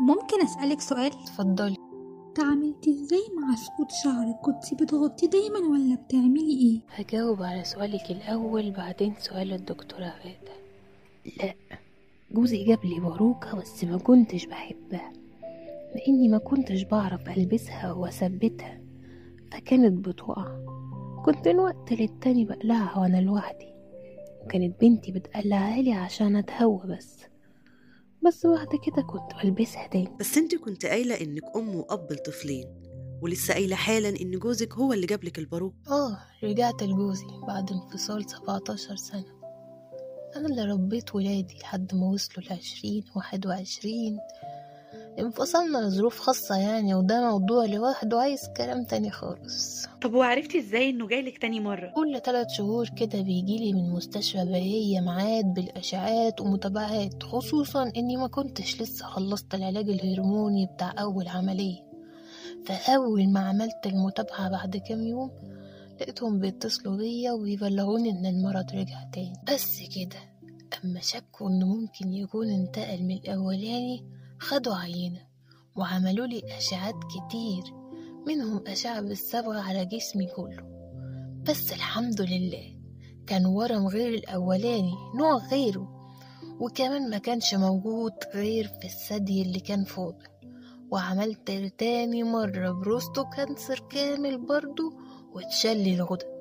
ممكن أسألك سؤال؟ اتفضلي. تعاملتي إزاي مع سقوط شعرك كنتي بتغطيه دايما ولا بتعملي إيه؟ هجاوب على سؤالك الأول بعدين سؤال الدكتورة غادة لا جوزي جاب لي باروكة بس ما كنتش بحبها. لأني ما كنتش بعرف ألبسها وأثبتها فكانت بتقع. كنت من وقت للتاني بقلعها وأنا لوحدي. وكانت بنتي بتقلعها لي عشان أتهوى بس. بس بعد كده كنت بلبسها تاني بس أنت كنت قايلة إنك أم وأب لطفلين ولسه قايلة حالا إن جوزك هو اللي جابلك الباروك آه رجعت لجوزي بعد انفصال 17 سنة. أنا اللي ربيت ولادي لحد ما وصلوا لعشرين واحد وعشرين. انفصلنا لظروف خاصة يعني وده موضوع لوحده عايز كلام تاني خالص. طب وعرفتي إزاي إنه جايلك تاني مرة؟ كل ثلاث شهور كده بيجيلي من مستشفى بهية ميعاد بالأشعاعات ومتابعات خصوصا إني ما كنتش لسه خلصت العلاج الهرموني بتاع أول عملية. فأول ما عملت المتابعة بعد كام يوم لقيتهم بيتصلوا بيا ويبلغوني إن المرض رجع تاني. بس كده أما شكوا إنه ممكن يكون انتقل من الأولاني خدوا عينة وعملوا لي أشعات كتير منهم أشعة بالصبغة على جسمي كله. بس الحمد لله كان ورم غير الأولاني نوع غيره. وكمان ما كانش موجود غير في الثدي اللي كان فاضل وعملت تاني مرة بروستو كانسر كامل برضو واتشل الغدد.